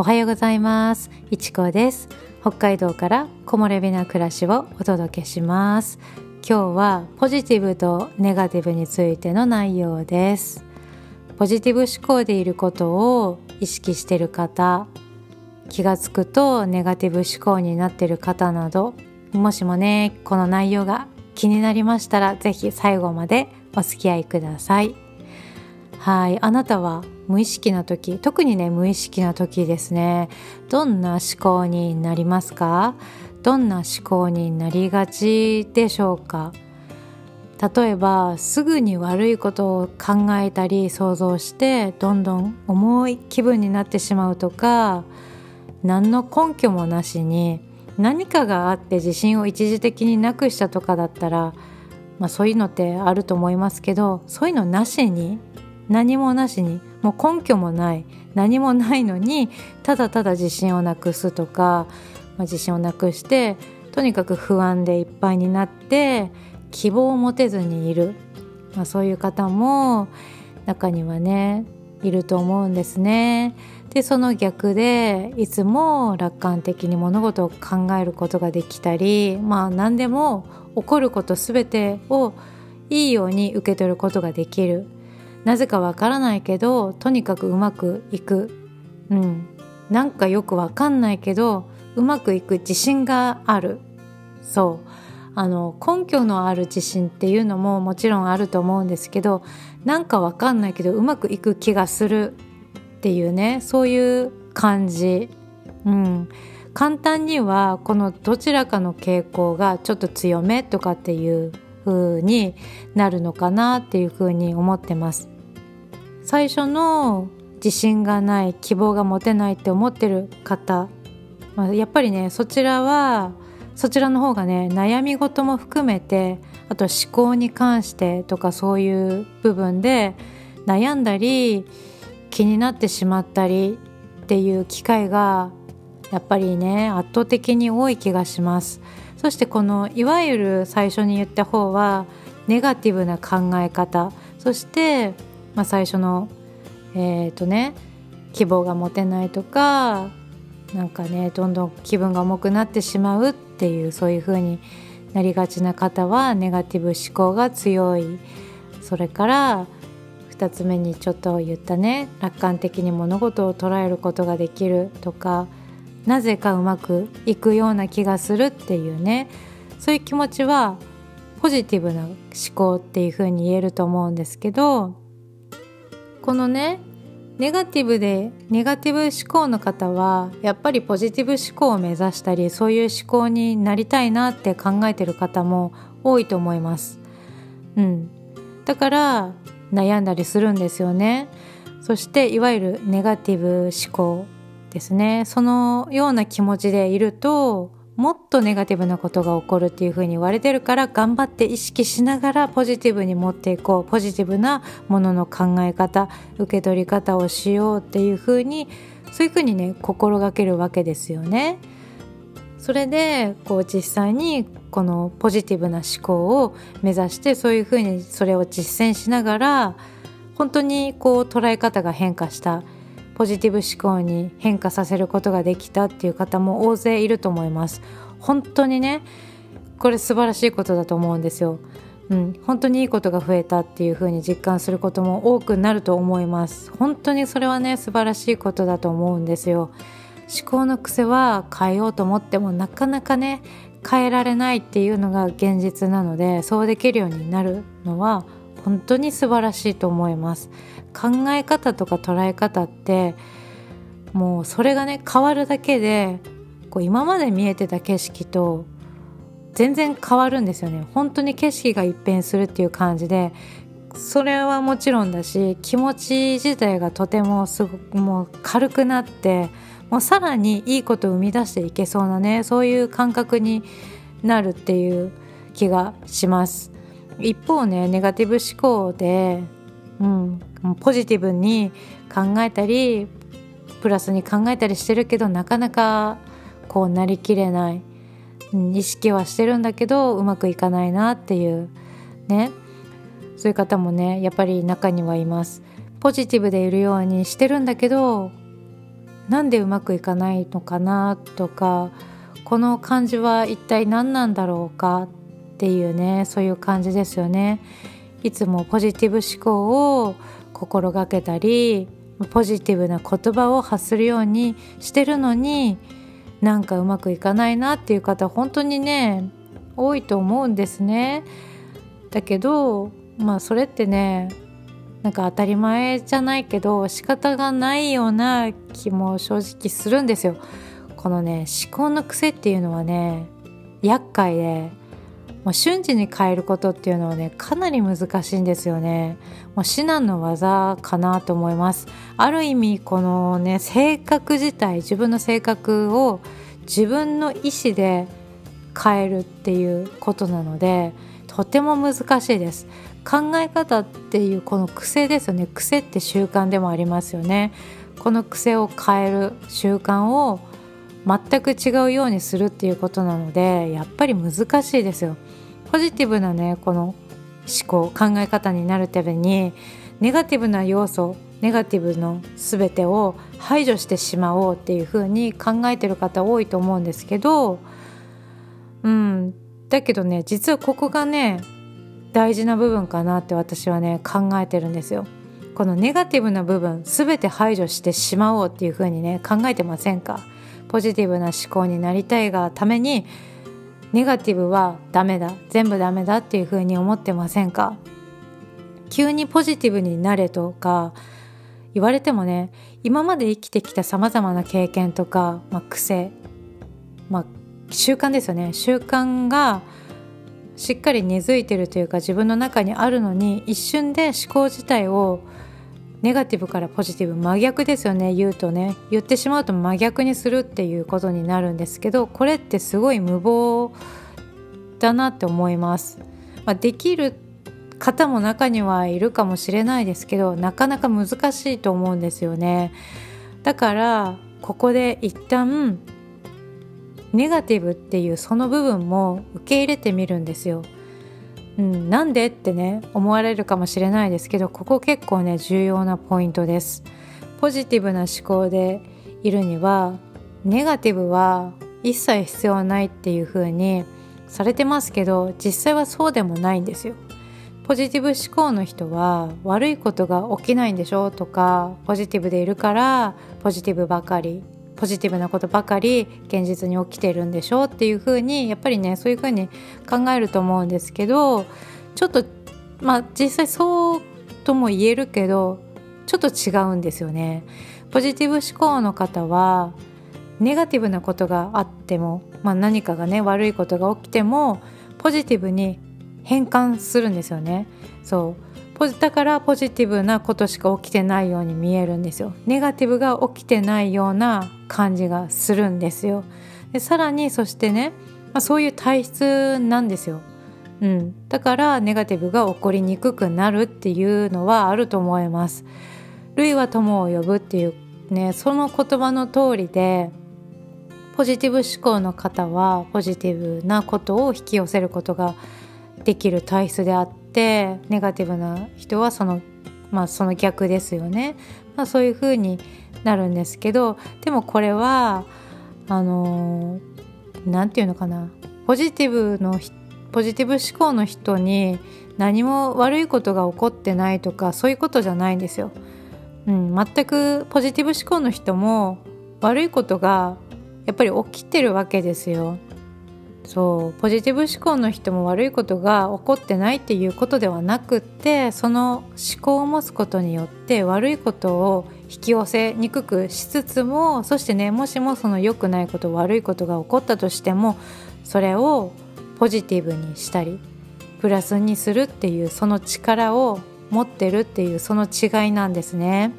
おはようございます。いちこです。北海道から木漏れ日な暮らしをお届けします。今日はポジティブとネガティブについての内容です。ポジティブ思考でいることを意識している方気がつくとネガティブ思考になっている方などもしもねこの内容が気になりましたら是非最後までお付き合いください。はいあなたは無意識な時特にね無意識な時ですね。どんな思考になりますか？どんな思考になりがちでしょうか？例えばすぐに悪いことを考えたり想像してどんどん重い気分になってしまうとか何の根拠もなしに何かがあって自信を一時的になくしたとかだったら、まあ、そういうのってあると思いますけどそういうのなしに何もなしにもう根拠もない何もないのにただただ自信をなくすとか、まあ、自信をなくしてとにかく不安でいっぱいになって希望を持てずにいる、まあ、そういう方も中にはねいると思うんですね。でその逆でいつも楽観的に物事を考えることができたりまあ何でも起こること全てをいいように受け取ることができるなぜかわからないけどとにかくうまくいく。うん。なんかよくわかんないけどうまくいく自信がある。そう。あの根拠のある自信っていうのももちろんあると思うんですけどなんかわかんないけどうまくいく気がする。っていうねそういう感じ、うん、簡単にはこのどちらかの傾向がちょっと強めとかっていう風になるのかなっていう風に思ってます。最初の自信がない希望が持てないって思ってる方、まあ、やっぱりねそちらはそちらの方がね悩み事も含めてあと思考に関してとかそういう部分で悩んだり気になってしまったりっていう機会がやっぱりね圧倒的に多い気がします。そしてこのいわゆる最初に言った方はネガティブな考え方。そしてまあ、最初のえっ、ー、とね希望が持てないとかなんかねどんどん気分が重くなってしまうっていうそういう風になりがちな方はネガティブ思考が強い。それから2つ目にちょっと言ったね楽観的に物事を捉えることができるとかなぜかうまくいくような気がするっていうねそういう気持ちはポジティブな思考っていう風に言えると思うんですけどこのねネガティブでネガティブ思考の方はやっぱりポジティブ思考を目指したりそういう思考になりたいなって考えてる方も多いと思います。うん、だから悩んだりするんですよね。そしていわゆるネガティブ思考ですねそのような気持ちでいるともっとネガティブなことが起こるっていうふうに言われてるから頑張って意識しながらポジティブに持っていこうポジティブなものの考え方受け取り方をしようっていうふうにそういうふうにね心がけるわけですよね。それでこう実際にこのポジティブな思考を目指してそういうふうにそれを実践しながら本当にこう捉え方が変化したポジティブ思考に変化させることができたっていう方も大勢いると思います。本当にねこれ素晴らしいことだと思うんですよ。うん、本当にいいことが増えたっていう風に実感することも多くなると思います。本当にそれはね素晴らしいことだと思うんですよ。思考の癖は変えようと思ってもなかなかね変えられないっていうのが現実なのでそうできるようになるのは本当に素晴らしいと思います。考え方とか捉え方ってもうそれがね変わるだけでこう今まで見えてた景色と全然変わるんですよね。本当に景色が一変するっていう感じでそれはもちろんだし気持ち自体がとてもすごくもう軽くなってもうさらにいいことを生み出していけそうなねそういう感覚になるっていう気がします。一方ねネガティブ思考で、うん、ポジティブに考えたりプラスに考えたりしてるけどなかなかこうなりきれない、うん、意識はしてるんだけどうまくいかないなっていう。ね。そういう方もねやっぱり中にはいます。ポジティブでいるようにしてるんだけどなんでうまくいかないのかなとかこの感じは一体何なんだろうかっていうねそういう感じですよね。いつもポジティブ思考を心がけたりポジティブな言葉を発するようにしてるのになんかうまくいかないなっていう方本当にね多いと思うんですね。だけどまあそれってねなんか当たり前じゃないけど仕方がないような気も正直するんですよ。このね思考の癖っていうのはね厄介でもう瞬時に変えることっていうのはねかなり難しいんですよね。もう至難の技かなと思います。ある意味このね性格自体自分の性格を自分の意思で変えるっていうことなのでとても難しいです。考え方っていうこの癖ですよね癖って習慣でもありますよねこの癖を変える習慣を全く違うようにするっていうことなのでやっぱり難しいですよポジティブなねこの思考考え方になるためにネガティブな要素ネガティブの全てを排除してしまおうっていうふうに考えてる方多いと思うんですけどうんだけどね実はここがね大事な部分かなって私はね考えてるんですよ。このネガティブな部分全て排除してしまおうっていう風にね考えてませんか？ポジティブな思考になりたいがためにネガティブはダメだ全部ダメだっていう風に思ってませんか？急にポジティブになれとか言われてもね今まで生きてきたさまざまな経験とか、まあ、癖、まあ、習慣ですよね。習慣がしっかり根付いてるというか自分の中にあるのに一瞬で思考自体をネガティブからポジティブ真逆ですよね言うとね言ってしまうと真逆にするっていうことになるんですけどこれってすごい無謀だなって思います。まあ、できる方も中にはいるかもしれないですけどなかなか難しいと思うんですよね。だからここで一旦ネガティブっていうその部分も受け入れてみるんですよ。うん、なんでってね思われるかもしれないですけどここ結構ね重要なポイントです。ポジティブな思考でいるにはネガティブは一切必要ないっていう風にされてますけど実際はそうでもないんですよ。ポジティブ思考の人は悪いことが起きないんでしょとかポジティブでいるからポジティブばかりポジティブなことばかり現実に起きてるんでしょうっていうふうにやっぱりねそういうふうに考えると思うんですけどちょっとまあ実際そうとも言えるけどちょっと違うんですよね。ポジティブ思考の方はネガティブなことがあっても、まあ、何かがね悪いことが起きてもポジティブに変換するんですよね。そうだからポジティブなことしか起きてないように見えるんですよ。ネガティブが起きてないような感じがするんですよ。でさらにそしてね、まあ、そういう体質なんですよ。うん、だからネガティブが起こりにくくなるっていうのはあると思います。類は友を呼ぶっていうねその言葉の通りでポジティブ思考の方はポジティブなことを引き寄せることができる体質であってネガティブな人はそのまあその逆ですよね、まあ、そういう風になるんですけどでもこれはあの何て言うのかなポジティブのポジティブ思考の人に何も悪いことが起こってないとかそういうことじゃないんですよ。うん、全くポジティブ思考の人も悪いことがやっぱり起きてるわけですよ。そうポジティブ思考の人も悪いことが起こってないっていうことではなくってその思考を持つことによって悪いことを引き寄せにくくしつつもそしてねもしもその良くないこと悪いことが起こったとしてもそれをポジティブにしたりプラスにするっていうその力を持ってるっていうその違いなんですね。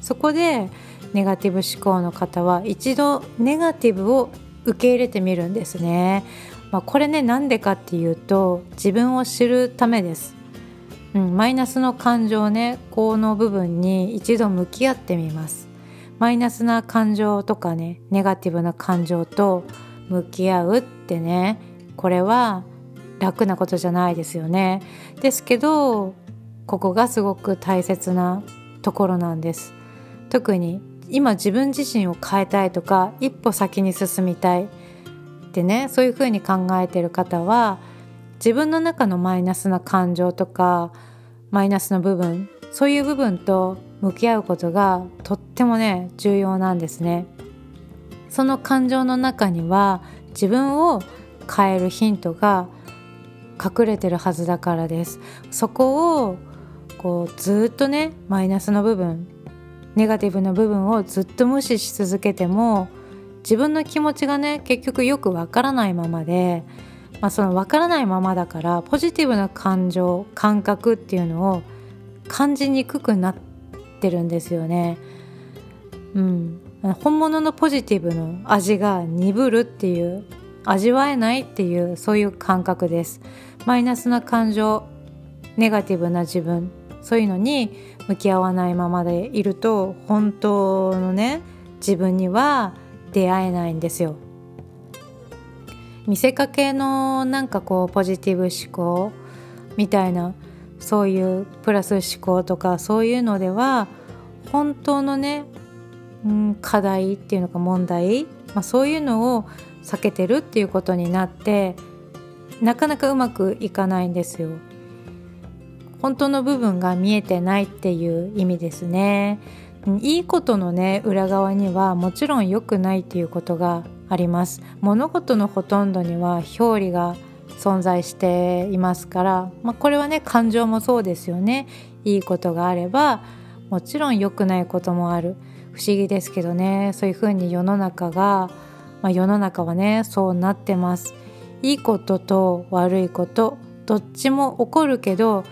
そこでネガティブ思考の方は一度ネガティブを受け入れてみるんですね。まあ、これねなんでかっていうと自分を知るためです。うん、マイナスの感情ねこの部分に一度向き合ってみます。マイナスな感情とかねネガティブな感情と向き合うってねこれは楽なことじゃないですよね。ですけどここがすごく大切なところなんです。特に今自分自身を変えたいとか一歩先に進みたいってねそういうふうに考えてる方は自分の中のマイナスな感情とかマイナスの部分そういう部分と向き合うことがとってもね重要なんですね。その感情の中には自分を変えるヒントが隠れてるはずだからですそこをこうずっとねマイナスの部分ネガティブな部分をずっと無視し続けても自分の気持ちがね結局よくわからないままで、まあ、そのわからないままだからポジティブな感情感覚っていうのを感じにくくなってるんですよね。うん、本物のポジティブの味が鈍るっていう味わえないっていうそういう感覚です。マイナスな感情ネガティブな自分。そういうのに向き合わないままでいると本当のね自分には出会えないんですよ見せかけのなんかこうポジティブ思考みたいなそういうプラス思考とかそういうのでは本当のね、うん、課題っていうのか問題、まあ、そういうのを避けてるっていうことになってなかなかうまくいかないんですよ。本当の部分が見えてないっていう意味ですね。いいことのね裏側にはもちろん良くないっていうことがあります。物事のほとんどには表裏が存在していますから、まあ、これはね感情もそうですよね。いいことがあればもちろん良くないこともある。不思議ですけどねそういうふうに世の中がまあ、世の中はねそうなってますいいことと悪いことどっちも起こるけど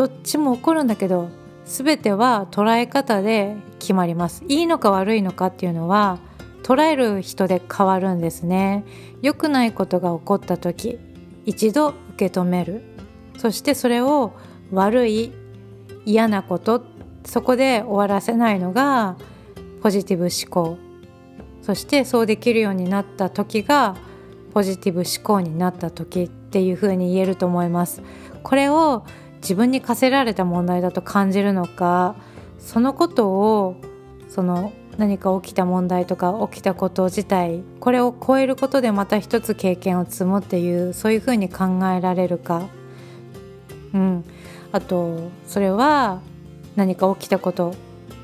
どっちも起こるんだけど全ては捉え方で決まります。いいのか悪いのかっていうのは捉える人で変わるんですね。良くないことが起こった時一度受け止める。そしてそれを悪い嫌なことそこで終わらせないのがポジティブ思考。そしてそうできるようになった時がポジティブ思考になった時っていうふうに言えると思います。これを自分に課せられた問題だと感じるのかそのことをその何か起きた問題とか起きたこと自体これを超えることでまた一つ経験を積むっていうそういうふうに考えられるか、うん、あとそれは何か起きたこと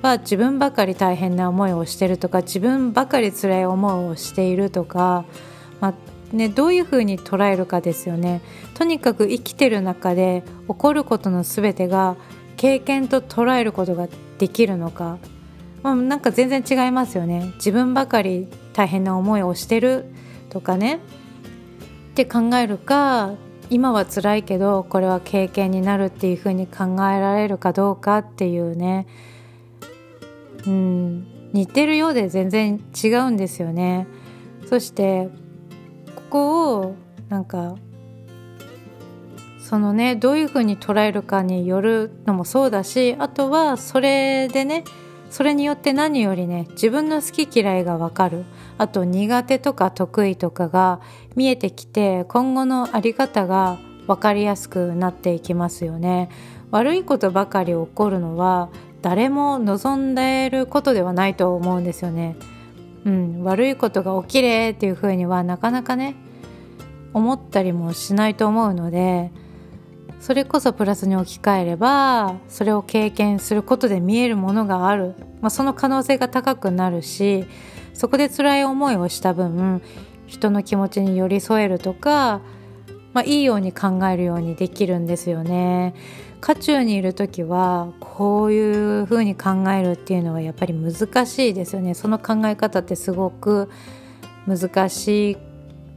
は自分ばかり大変な思いをしてるとか自分ばかり辛い思いをしているとか、まあね、どういうふうに捉えるかですよね。とにかく生きてる中で起こることの全てが経験と捉えることができるのか、まあ、なんか全然違いますよね。自分ばかり大変な思いをしてるとかね。って考えるか今は辛いけどこれは経験になるっていうふうに考えられるかどうかっていうね。うん。似てるようで全然違うんですよね。そしてこをなんかそのねどういうふうに捉えるかによるのもそうだしあとはそれでねそれによって何よりね自分の好き嫌いがわかるあと苦手とか得意とかが見えてきて今後の在り方が分かりやすくなっていきますよね悪いことばかり起こるのは誰も望んでることではないと思うんですよね。うん、悪いことが起きれっていうふうにはなかなかね思ったりもしないと思うのでそれこそプラスに置き換えればそれを経験することで見えるものがある、まあ、その可能性が高くなるしそこで辛い思いをした分人の気持ちに寄り添えるとか、まあ、いいように考えるようにできるんですよね。渦中にいる時はこういうふうに考えるっていうのはやっぱり難しいですよねその考え方ってすごく難しい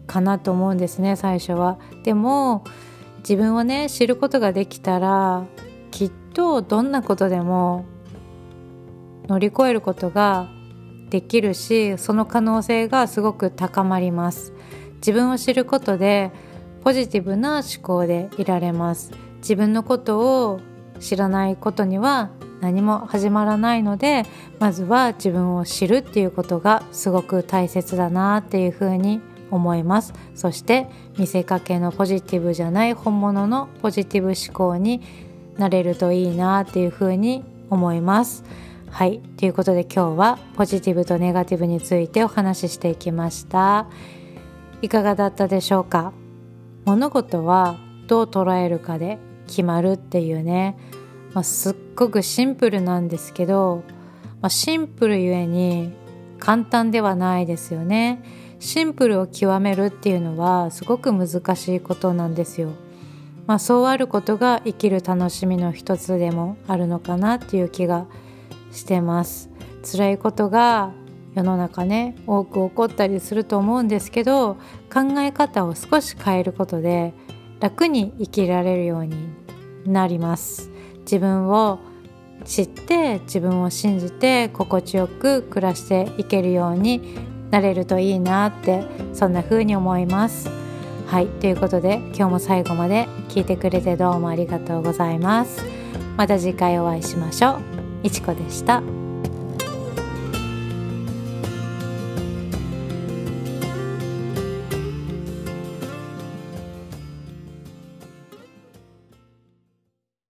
かなと思うんですね最初は。でも自分をね知ることができたらきっとどんなことでも乗り越えることができるしその可能性がすごく高まります自分を知ることでポジティブな思考でいられます。自分のことを知らないことには何も始まらないのでまずは自分を知るっていうことがすごく大切だなっていうふうに思います。そして見せかけのポジティブじゃない本物のポジティブ思考になれるといいなっていうふうに思います。はい。ということで今日はポジティブとネガティブについてお話ししていきました。いかがだったでしょうか？物事はどう捉えるかで決まるっていうね、まあ、すっごくシンプルなんですけど、まあ、シンプルゆえに簡単ではないですよねシンプルを極めるっていうのはすごく難しいことなんですよ。まあ、そうあることが生きる楽しみの一つでもあるのかなっていう気がしてます。辛いことが世の中ね多く起こったりすると思うんですけど考え方を少し変えることで楽に生きられるようになります。自分を知って自分を信じて心地よく暮らしていけるようになれるといいなってそんな風に思います。はいということで今日も最後まで聞いてくれてどうもありがとうございます。また次回お会いしましょう。いちこでした。